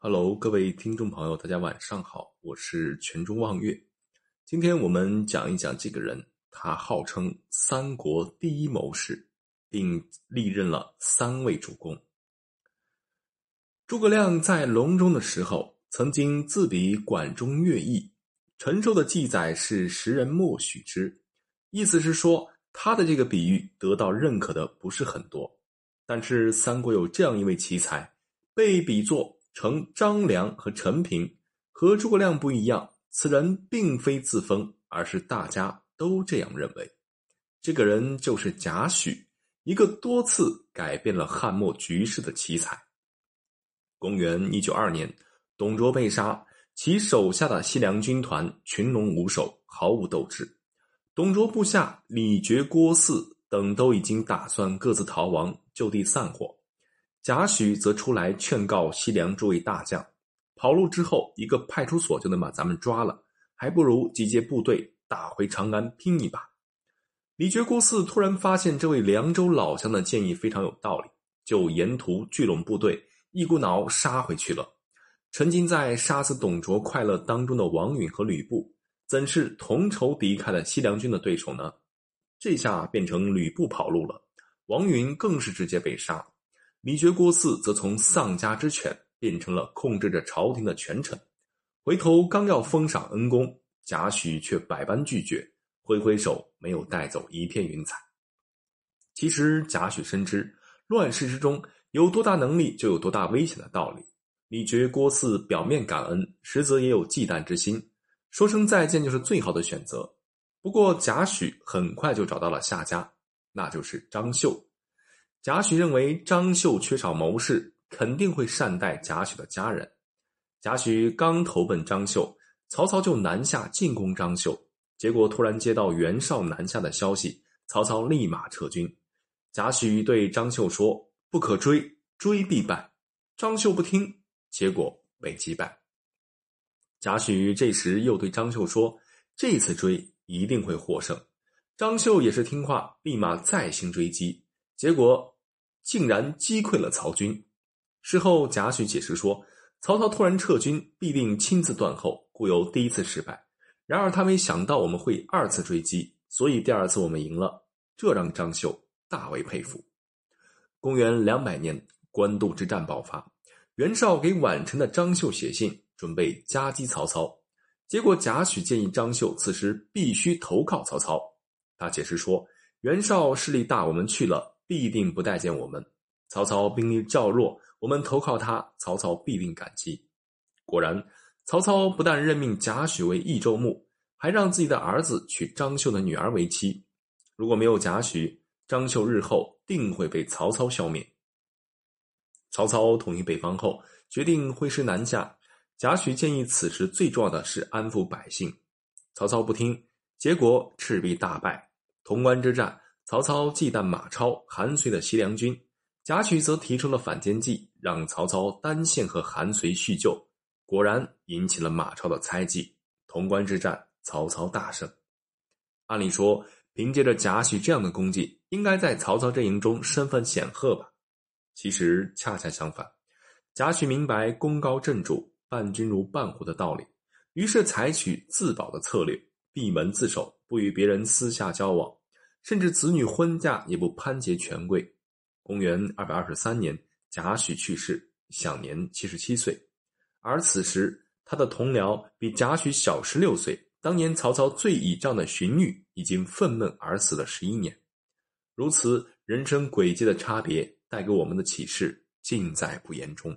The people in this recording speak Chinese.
Hello，各位听众朋友，大家晚上好，我是全中望月。今天我们讲一讲这个人，他号称三国第一谋士，并历任了三位主公。诸葛亮在隆中的时候，曾经自比管中乐毅，陈寿的记载是时人默许之，意思是说他的这个比喻得到认可的不是很多。但是三国有这样一位奇才，被比作。称张良和陈平和诸葛亮不一样，此人并非自封，而是大家都这样认为。这个人就是贾诩，一个多次改变了汉末局势的奇才。公元一九二年，董卓被杀，其手下的西凉军团群龙无首，毫无斗志。董卓部下李傕、郭汜等都已经打算各自逃亡，就地散伙。贾诩则出来劝告西凉诸位大将，跑路之后，一个派出所就能把咱们抓了，还不如集结部队打回长安拼一把。李傕郭汜突然发现这位凉州老乡的建议非常有道理，就沿途聚拢部队，一股脑杀回去了。沉浸在杀死董卓快乐当中的王允和吕布，怎是同仇敌忾的西凉军的对手呢？这下变成吕布跑路了，王允更是直接被杀。李傕郭汜则从丧家之犬变成了控制着朝廷的权臣，回头刚要封赏恩公，贾诩却百般拒绝，挥挥手没有带走一片云彩。其实贾诩深知乱世之中有多大能力就有多大危险的道理。李傕郭汜表面感恩，实则也有忌惮之心，说声再见就是最好的选择。不过贾诩很快就找到了下家，那就是张绣。贾诩认为张绣缺少谋士，肯定会善待贾诩的家人。贾诩刚投奔张绣，曹操就南下进攻张绣。结果突然接到袁绍南下的消息，曹操立马撤军。贾诩对张绣说：“不可追，追必败。”张绣不听，结果被击败。贾诩这时又对张绣说：“这次追一定会获胜。”张绣也是听话，立马再行追击。结果竟然击溃了曹军。事后，贾诩解释说，曹操突然撤军，必定亲自断后，故有第一次失败。然而他没想到我们会二次追击，所以第二次我们赢了，这让张绣大为佩服。公元两百年，官渡之战爆发，袁绍给宛城的张绣写信，准备夹击曹操。结果贾诩建议张绣此时必须投靠曹操。他解释说，袁绍势力大，我们去了。必定不待见我们。曹操兵力较弱，我们投靠他，曹操必定感激。果然，曹操不但任命贾诩为益州牧，还让自己的儿子娶张绣的女儿为妻。如果没有贾诩，张绣日后定会被曹操消灭。曹操统一北方后，决定挥师南下。贾诩建议，此时最重要的是安抚百姓。曹操不听，结果赤壁大败，潼关之战。曹操忌惮马超、韩遂的西凉军，贾诩则提出了反间计，让曹操单线和韩遂叙旧。果然引起了马超的猜忌。潼关之战，曹操大胜。按理说，凭借着贾诩这样的功绩，应该在曹操阵营中身份显赫吧？其实恰恰相反，贾诩明白功高震主、伴君如伴虎的道理，于是采取自保的策略，闭门自守，不与别人私下交往。甚至子女婚嫁也不攀结权贵。公元二百二十三年，贾诩去世，享年七十七岁。而此时，他的同僚比贾诩小十六岁，当年曹操最倚仗的荀彧已经愤懑而死了十一年。如此人生轨迹的差别，带给我们的启示，尽在不言中。